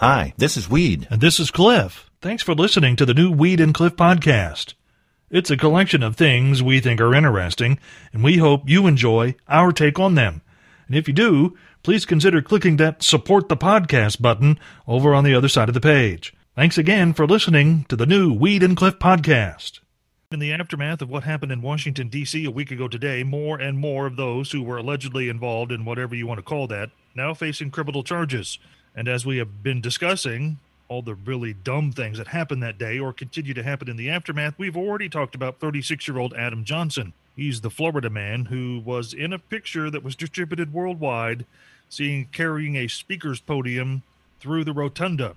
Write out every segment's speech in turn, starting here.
Hi, this is Weed. And this is Cliff. Thanks for listening to the new Weed and Cliff podcast. It's a collection of things we think are interesting, and we hope you enjoy our take on them. And if you do, please consider clicking that support the podcast button over on the other side of the page. Thanks again for listening to the new Weed and Cliff podcast. In the aftermath of what happened in Washington, D.C. a week ago today, more and more of those who were allegedly involved in whatever you want to call that now facing criminal charges. And as we have been discussing, all the really dumb things that happened that day or continue to happen in the aftermath, we've already talked about 36 year old Adam Johnson. He's the Florida man who was in a picture that was distributed worldwide, seen carrying a speaker's podium through the rotunda.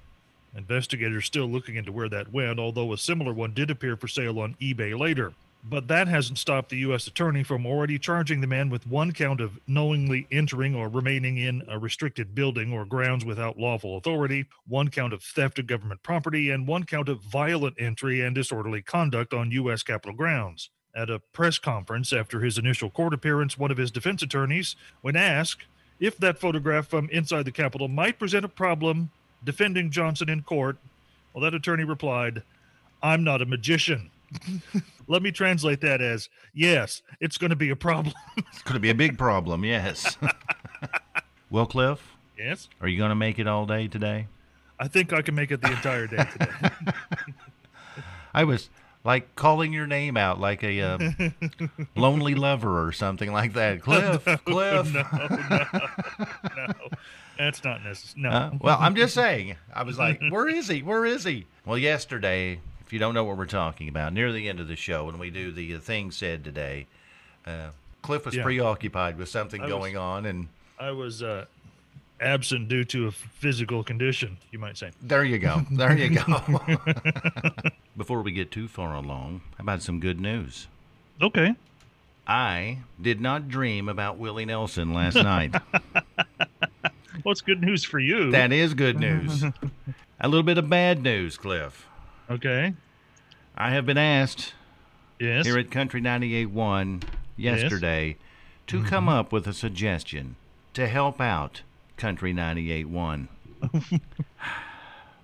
Investigators still looking into where that went, although a similar one did appear for sale on eBay later. But that hasn't stopped the U.S. attorney from already charging the man with one count of knowingly entering or remaining in a restricted building or grounds without lawful authority, one count of theft of government property, and one count of violent entry and disorderly conduct on U.S. Capitol grounds. At a press conference after his initial court appearance, one of his defense attorneys, when asked if that photograph from inside the Capitol might present a problem defending Johnson in court, well, that attorney replied, I'm not a magician. Let me translate that as yes, it's going to be a problem. it's going to be a big problem, yes. well, Cliff? Yes? Are you going to make it all day today? I think I can make it the entire day today. I was like calling your name out like a uh, lonely lover or something like that. Cliff, no, Cliff. No, no, no. That's not necessary. No. Uh, well, I'm just saying. I was like, where is he? Where is he? Well, yesterday, if you don't know what we're talking about, near the end of the show, when we do the uh, thing said today, uh, Cliff was Yeah. preoccupied with something I was- going on, and I was uh, absent due to a physical condition, you might say. there you go. There you go. Before we get too far along, how about some good news? Okay. I did not dream about Willie Nelson last night. What's good news for you? that is good news. A little bit of bad news, Cliff. Okay. I have been asked Yes. here at Country 98.1 yesterday to Mm-hmm. come up with a suggestion to help out Country 98.1.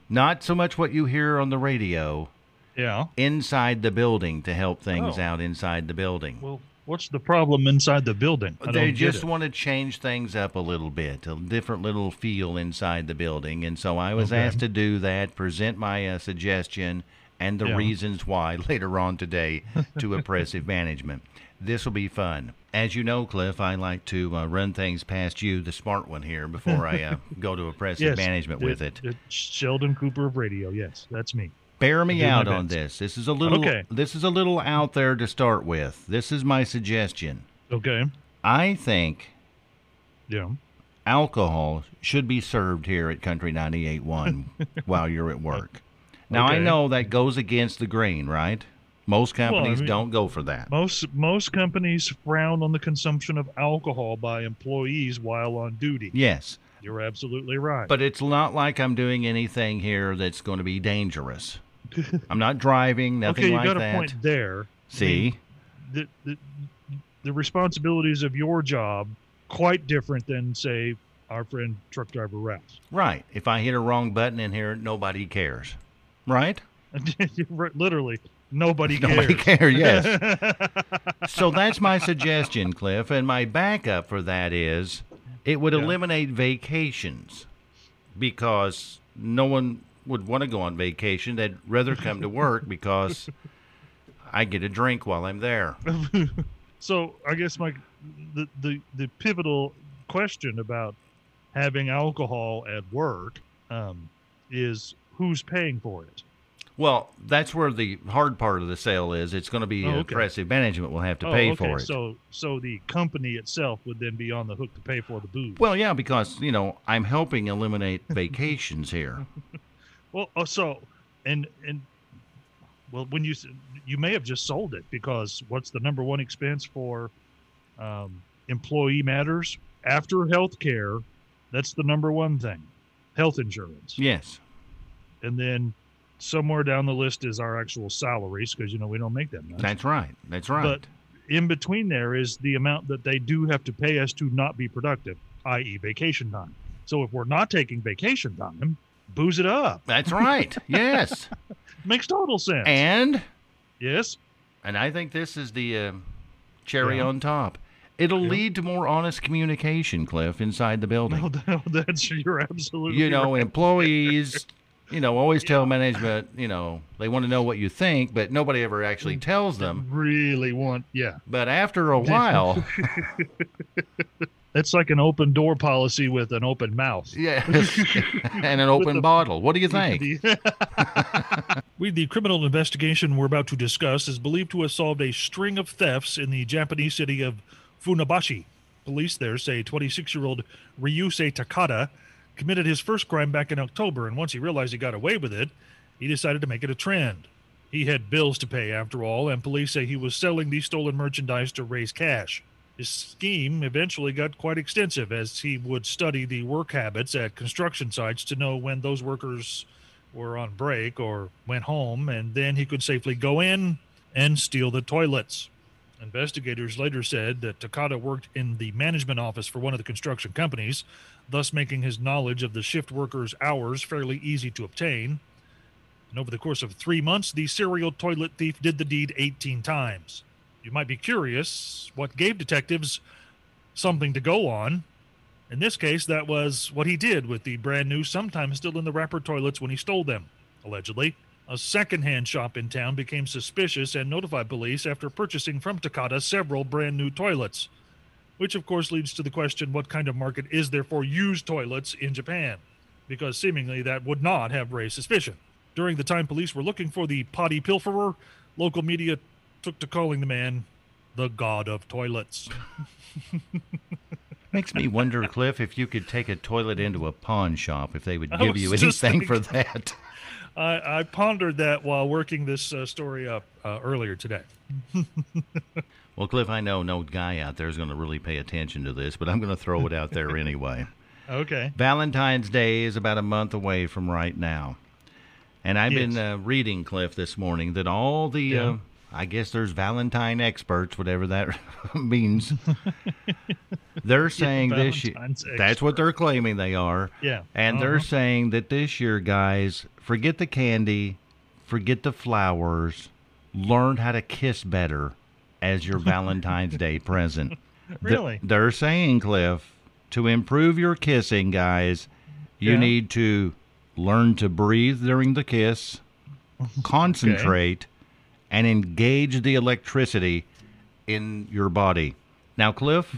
Not so much what you hear on the radio, yeah. inside the building to help things Oh. out inside the building. Well, what's the problem inside the building? I they just want to change things up a little bit, a different little feel inside the building. And so I was Okay. asked to do that, present my uh, suggestion and the Yeah. reasons why later on today to oppressive management. This will be fun. As you know, Cliff, I like to uh, run things past you, the smart one here, before I uh, go to oppressive yes, management the- with it. Sheldon Cooper of radio. Yes, that's me. Bear me out on this. This is a little. Okay. This is a little out there to start with. This is my suggestion. Okay. I think Yeah. alcohol should be served here at Country 98.1 while you're at work. Now, I know that goes against the grain, right? Most companies mean- don't go for that. Most most companies frown on the consumption of alcohol by employees while on duty. Yes, You're absolutely right. but it's not like I'm doing anything here that's going to be dangerous. I'm not driving, nothing okay, you like got a point there. See? the, the the responsibilities of your job quite different than say our friend truck driver Ralph. Right. If I hit a wrong button in here, nobody cares. Right? Literally, nobody cares. Nobody cares, yes. so that's my suggestion, Cliff. And my backup for that is it would Yeah. eliminate vacations because no one would want to go on vacation. They'd rather come to work because I get a drink while I'm there. so I guess my the, the the pivotal question about having alcohol at work um, is who's paying for it. Well, that's where the hard part of the sale is. It's going to be Oh, okay. oppressive management will have to oh, pay okay. for it. So so the company itself would then be on the hook to pay for the booze. well, yeah, because, you know, I'm helping eliminate vacations here. Well, oh, so and and well, when you you may have just sold it because what's the number one expense for um, employee matters after health care? That's the number one thing, health insurance, Yes. and then somewhere down the list is our actual salaries because you know we don't make that much. That's right. That's right. But in between there is the amount that they do have to pay us to not be productive, i.e., vacation time. So if we're not taking vacation time, booze it up. That's right. yes. Makes total sense. And yes. and I think this is the uh, cherry Yeah. on top. It'll Yeah. lead to more honest communication, Cliff, inside the building. No, no, that's you're absolutely you know, right. employees, you know, always tell management, you know, they want to know what you think, but nobody ever actually tells them. really want yeah. But after a while, It's like an open door policy with an open mouth. yes, and an open the- bottle. What do you think? we, the criminal investigation we're about to discuss is believed to have solved a string of thefts in the Japanese city of Funabashi. Police there say 26 year old Ryusei Takada committed his first crime back in October, and once he realized he got away with it, he decided to make it a trend. He had bills to pay after all, and police say he was selling the stolen merchandise to raise cash. His scheme eventually got quite extensive as he would study the work habits at construction sites to know when those workers were on break or went home, and then he could safely go in and steal the toilets. Investigators later said that Takada worked in the management office for one of the construction companies, thus making his knowledge of the shift workers' hours fairly easy to obtain. And over the course of three months, the serial toilet thief did the deed 18 times. You might be curious what gave detectives something to go on. In this case, that was what he did with the brand new, sometimes still in the wrapper toilets when he stole them, allegedly. A secondhand shop in town became suspicious and notified police after purchasing from Takada several brand new toilets. Which, of course, leads to the question what kind of market is there for used toilets in Japan? Because seemingly that would not have raised suspicion. During the time police were looking for the potty pilferer, local media took to calling the man the god of toilets. Makes me wonder, Cliff, if you could take a toilet into a pawn shop, if they would give you anything for that. I, I pondered that while working this uh, story up uh, earlier today. Well, Cliff, I know no guy out there is going to really pay attention to this, but I'm going to throw it out there anyway. Okay. Valentine's Day is about a month away from right now. And I've been uh, reading, Cliff, this morning that all the, Yeah. I guess there's Valentine experts, whatever that means. they're saying this year. Valentine's That's what they're claiming they are. Yeah. And they're Uh-huh. saying that this year, guys, forget the candy, forget the flowers, learn how to kiss better as your Valentine's Day present. Th- Really? They're saying, Cliff, to improve your kissing, guys, you Yeah. need to learn to breathe during the kiss, concentrate, and engage the electricity in your body. Now, Cliff,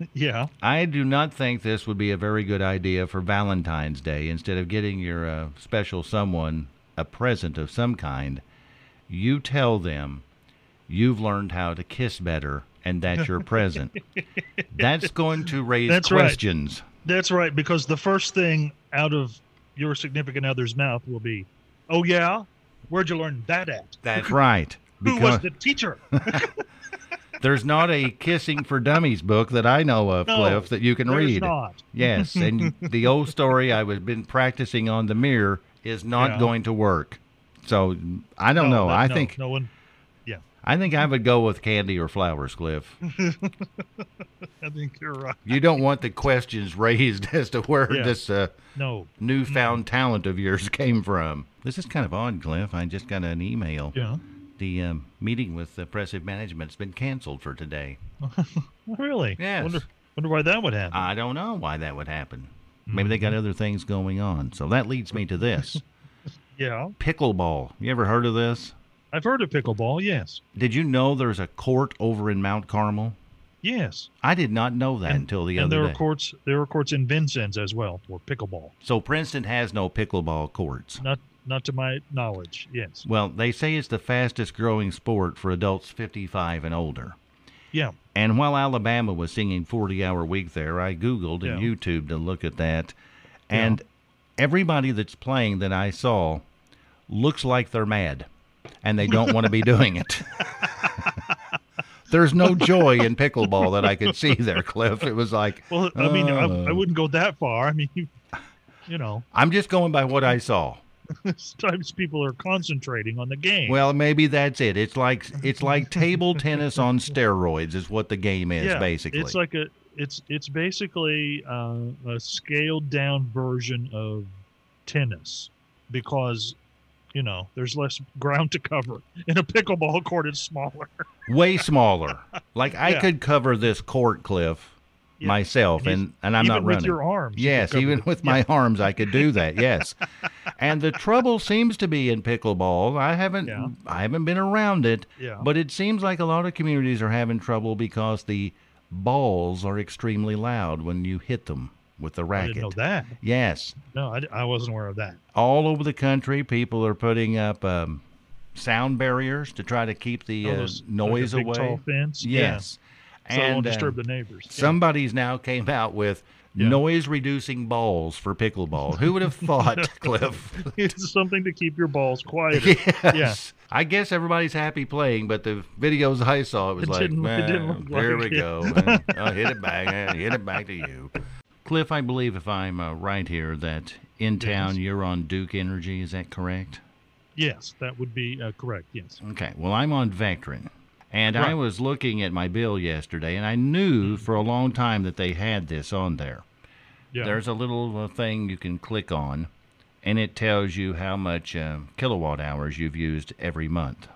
Yeah. I do not think this would be a very good idea for Valentine's Day. Instead of getting your uh, special someone a present of some kind, you tell them you've learned how to kiss better and that's your present. That's going to raise That's right. questions. That's right, because the first thing out of your significant other's mouth will be, "Oh yeah, where'd you learn that at? That's right. Who Because was the teacher?" there's not a kissing for dummies book that I know of, No, Cliff, that you can There's read. not. Yes, and the old story I was been practicing on the mirror is not Yeah. going to work. So I don't know. that- I no, think no one. I think I would go with candy or flowers, Cliff. I think you're right. You don't want the questions raised as to where Yeah. this uh, No. newfound talent of yours came from. This is kind of odd, Cliff. I just got an email. Yeah. The um, meeting with the Impressive Management's been canceled for today. Really? Yes. Wonder, wonder why that would happen. I don't know why that would happen. Maybe they got other things going on. So that leads me to this yeah. pickleball. You ever heard of this? I've heard of pickleball. Yes. Did you know there's a court over in Mount Carmel? Yes. I did not know that and, until the other day. and there are courts. There are courts in Vincennes as well for pickleball. so Princeton has no pickleball courts. Not not to my knowledge. Yes. Well, they say it's the fastest growing sport for adults 55 and older. Yeah. And while Alabama was singing 40 hour week there, I Googled and Yeah. YouTube to look at that. And everybody that's playing that I saw looks like they're mad and they don't want to be doing it. There's no joy in pickleball that I could see there, Cliff. It was like, Well, I mean, I, uh, I wouldn't go that far. I mean, you, you know, I'm just going by what I saw. sometimes people are concentrating on the game. Well, maybe that's it. It's like it's like table tennis on steroids is what the game is yeah, basically. it's like a it's it's basically uh, a scaled down version of tennis because you know there's less ground to cover. In a pickleball court, it's smaller. Way smaller. Like I Yeah. could cover this court, Cliff, Yeah. myself, And and, and I'm Even not with running. your arms. Yes, even it. with my arms, I could do that. Yes, and the trouble seems to be in pickleball. I haven't, Yeah. I haven't been around it, Yeah. but it seems like a lot of communities are having trouble because the balls are extremely loud when you hit them with the I racket. didn't know that. Yes, No, I, I wasn't aware of that. all over the country, people are putting up um, sound barriers to try to keep the Oh, uh, those- like a noise big, away. Tall fence. Yes, Yeah. So won't uh, disturb the neighbors. Yeah. Somebody's now came out with Yeah. noise reducing balls for pickleball. Who would have thought, Cliff? it's something to keep your balls quiet. yes. I guess everybody's happy playing, but the videos I saw, it was It like, didn't- it didn't look here like we it." go. And, oh, hit it back. eh, Hit it back to you. Cliff, I believe if I'm uh, right here that in town Yes. you're on Duke Energy. Is that correct? Yes, that would be uh, correct. Yes. Okay. Well, I'm on Vectren. And I Right. Mm. was looking at my bill yesterday, and I knew for a long time that they had this on there. Yeah. There's a little uh, thing you can click on, and it tells you how much uh, kilowatt hours you've used every month.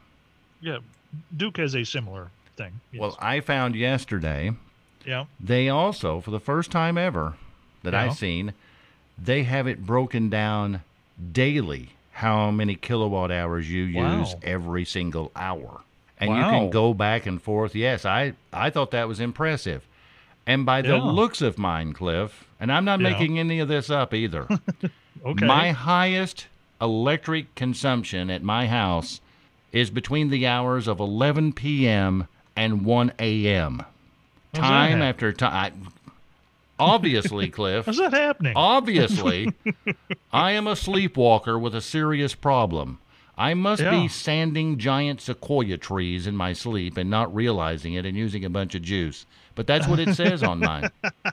yeah. Duke has a similar thing. Yes. Well, I found yesterday yeah. they also, for the first time ever that Yeah. I've seen, they have it broken down daily how many kilowatt hours you use every single hour. And you can go back and forth. Yes, I, I thought that was impressive. And by the Yeah. looks of mine, Cliff, and I'm not Yeah. making any of this up either. Okay. My highest electric consumption at my house is between the hours of 11 p.m. and 1 a.m. Time after time. Obviously, Cliff. How's that happening? Obviously, I am a sleepwalker with a serious problem. I must Yeah. be sanding giant sequoia trees in my sleep and not realizing it and using a bunch of juice. But that's what it says on mine.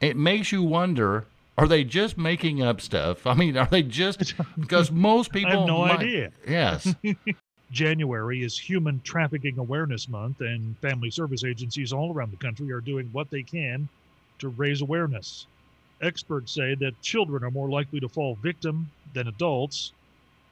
It makes you wonder are they just making up stuff? I mean, are they just because most people have no might- idea. Yes. January is Human Trafficking Awareness Month, and family service agencies all around the country are doing what they can to raise awareness. Experts say that children are more likely to fall victim than adults.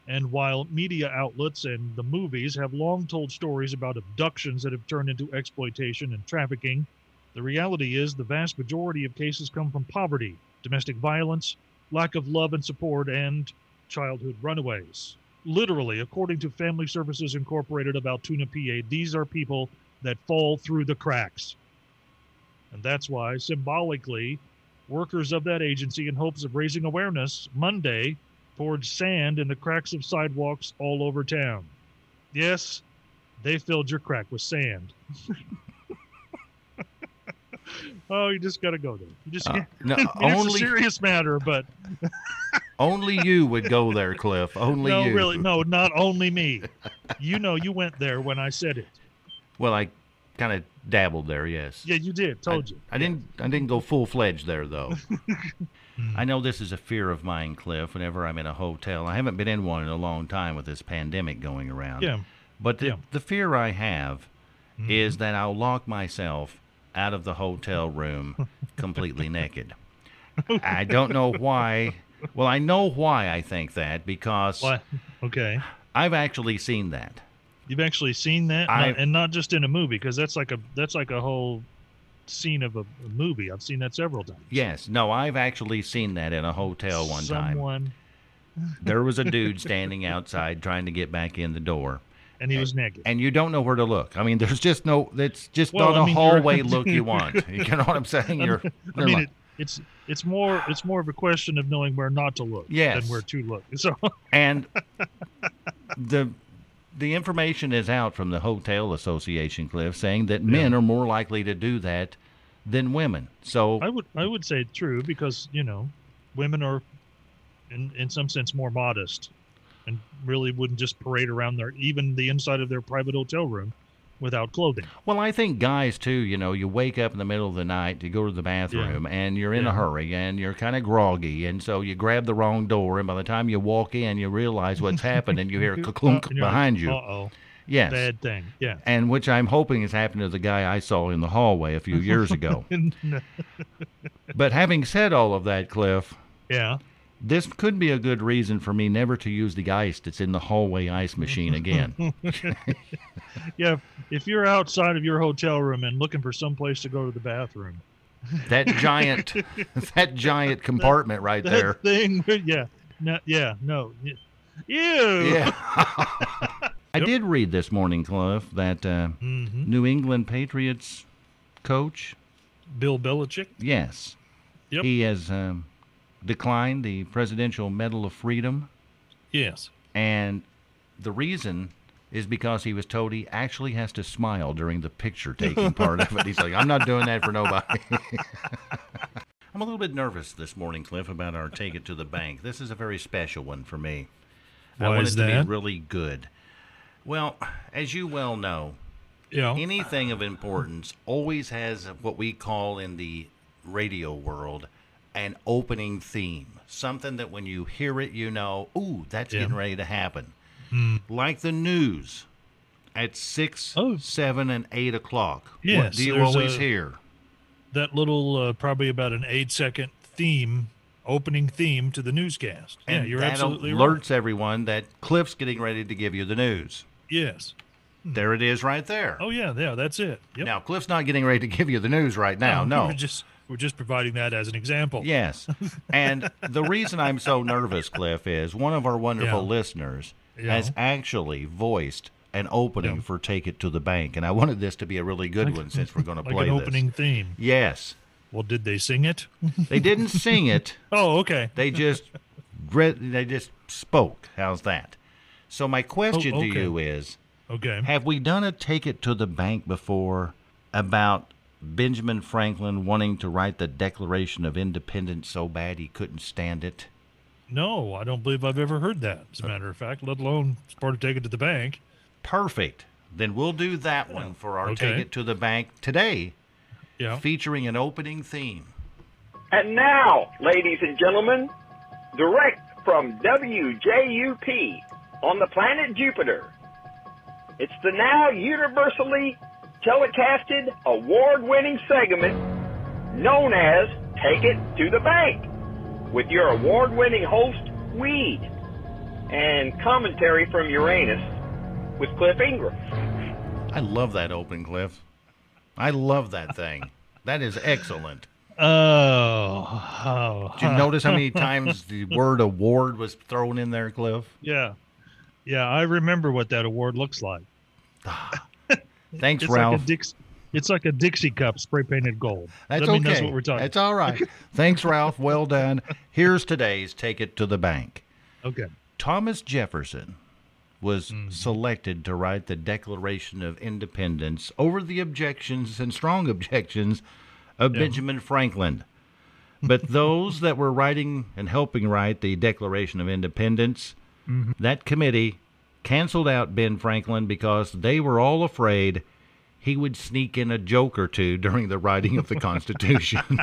And while media outlets and the movies have long told stories about abductions that have turned into exploitation and trafficking, the reality is the vast majority of cases come from poverty, domestic violence, lack of love and support, and childhood runaways. Literally, according to Family Services Incorporated of Altoona, PA, these are people that fall through the cracks. And that's why, symbolically, workers of that agency, in hopes of raising awareness, Monday poured sand in the cracks of sidewalks all over town. Yes, they filled your crack with sand. oh, you just got to go there. You just Uh, no, it's a serious matter, but only you would go there, Cliff. Only no, you. really, no, not only me. You know, you went there when I said it. Well, I kind of dabbled there. Yes. Yeah, you did. Told you. I didn't. I didn't go full fledged there though. Hmm. I know this is a fear of mine, Cliff. Whenever I'm in a hotel, I haven't been in one in a long time with this pandemic going around. Yeah. But the, Yeah. Mm-hmm. the fear I have is that I'll lock myself out of the hotel room completely naked. I don't know why. Well, I know why I think that because What? Okay. I've actually seen that. You've actually seen that, I- Not- and not just in a movie, because that's like a that's like a whole scene of a, a movie. I've seen that several times. Yes. No, I've actually seen that in a hotel one time. Someone, There was a dude standing outside trying to get back in the door. and he was naked. and you don't know where to look. I mean, there's just no. It's just Well, not I a mean, you're- hallway look you want. You know what I'm saying? You're. I mean, it, it's it's more it's more of a question of knowing where not to look Yes. than where to look. So and the the information is out from the hotel association, Cliff, saying that men are more likely to do that than women. So I would I would say true because you know women are in in some sense more modest and really wouldn't just parade around their even the inside of their private hotel room without clothing. Well, I think guys too. You know, you wake up in the middle of the night to go to the bathroom, and you're in a hurry, and you're kind of groggy, and so you grab the wrong door, and by the time you walk in, you realize what's happened, and you hear a clunk behind you. Uh oh, Yes, bad thing. Yeah. and which I'm hoping has happened to the guy I saw in the hallway a few years ago. but having said all of that, Cliff, yeah. This could be a good reason for me never to use the ice that's in the hallway ice machine again. Yeah, if you're outside of your hotel room and looking for some place to go to the bathroom, that giant, that giant compartment right that there. thing, yeah, no, yeah, no, ew. Yeah. I Yep. did read this morning, Cliff, that uh, Mhm. New England Patriots coach, Bill Belichick. yes, Yep. he has um, declined the Presidential Medal of Freedom, Yes. and the reason is because he was told he actually has to smile during the picture taking part of it. He's like, I'm not doing that for nobody. I'm a little bit nervous this morning, Cliff, about our take it to the bank. This is a very special one for me. I Why want is it to that? be really good. Well, as you well know, Yeah. anything of importance always has what we call in the radio world an opening theme. Something that when you hear it, you know, ooh, that's Yeah. getting ready to happen. Like the news at six, Oh. seven, and eight o'clock. what Yes, do you always a- hear? that little, uh, probably about an eight second theme, opening theme to the newscast. Yeah, you're absolutely right. alerts everyone that Cliff's getting ready to give you the news. Yes. There it is right there. Oh yeah, yeah, that's it. Yep. Now, Cliff's not getting ready to give you the news right now. No. We're just we're just providing that as an example. Yes. And the reason I'm so nervous, Cliff, is one of our wonderful Yeah. listeners Yeah. has actually voiced an opening Yeah. for Take It to the Bank. And I wanted this to be a really good one since we're going to Like play an this. opening theme. Yes. Well, did they sing it? They didn't sing it. Oh, okay. They just read, they just spoke. How's that? So my question Oh, to you is Okay. have we done a Take It to the Bank before about Benjamin Franklin wanting to write the Declaration of Independence so bad he couldn't stand it? No, I don't believe I've ever heard that. As a matter of fact, let alone as part of take it to the bank. Perfect. Then we'll do that one for our Okay. Take It to the Bank today, Yeah. featuring an opening theme. And now, ladies and gentlemen, direct from WJUP on the planet Jupiter, it's the now universally telecasted award winning segment known as Take It to the Bank with your award winning host, Weed, and commentary from Uranus with Cliff Ingram. I love that open, Cliff. I love that thing. That is excellent. Oh, oh. Did you notice how many times the word award was thrown in there, Cliff? Yeah. Yeah, I remember what that award looks like. Ah. Thanks, It's Ralph. like a Dix it's like a Dixie cup spray painted gold. That's mean, okay. that's what we're talking That's all right. Thanks, Ralph. Well done. Here's today's Take It to the Bank. Okay. Thomas Jefferson was Mm-hmm. selected to write the Declaration of Independence over the objections and strong objections of Benjamin Franklin. But those that were writing and helping write the Declaration of Independence, Mm-hmm. that committee canceled out Ben Franklin because they were all afraid he would sneak in a joke or two during the writing of the Constitution.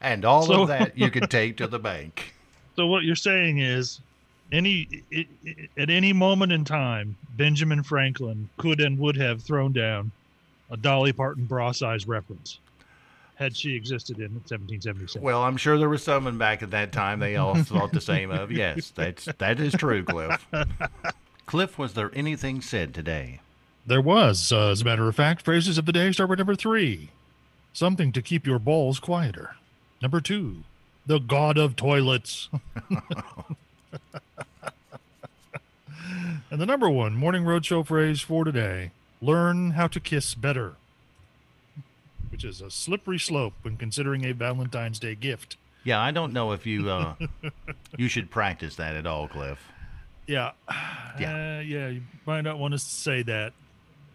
and all So- of that you could take to the bank. So what you're saying is any i i at any moment in time, Benjamin Franklin could and would have thrown down a Dolly Parton bra size reference had she existed in 1777. Well, I'm sure there was someone back at that time they all thought the same of. Yes, that's that is true, Cliff. Cliff, was there anything said today? There was, uh, as a matter of fact, phrases of the day start with number three. Something to keep your balls quieter. Number two, the god of toilets. and the number one morning roadshow phrase for today learn how to kiss better, which is a slippery slope when considering a Valentine's Day gift. Yeah, I don't know if you uh, you should practice that at all, Cliff. Yeah. Yeah. Uh, yeah, you might not want to say that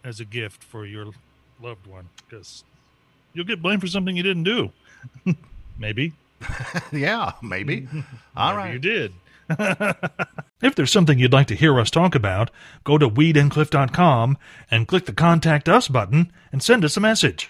as a gift for your loved one because you'll get blamed for something you didn't do. Maybe. yeah, maybe. All Maybe right. You did. if there's something you'd like to hear us talk about, go to weedandcliff.com and click the Contact Us button and send us a message.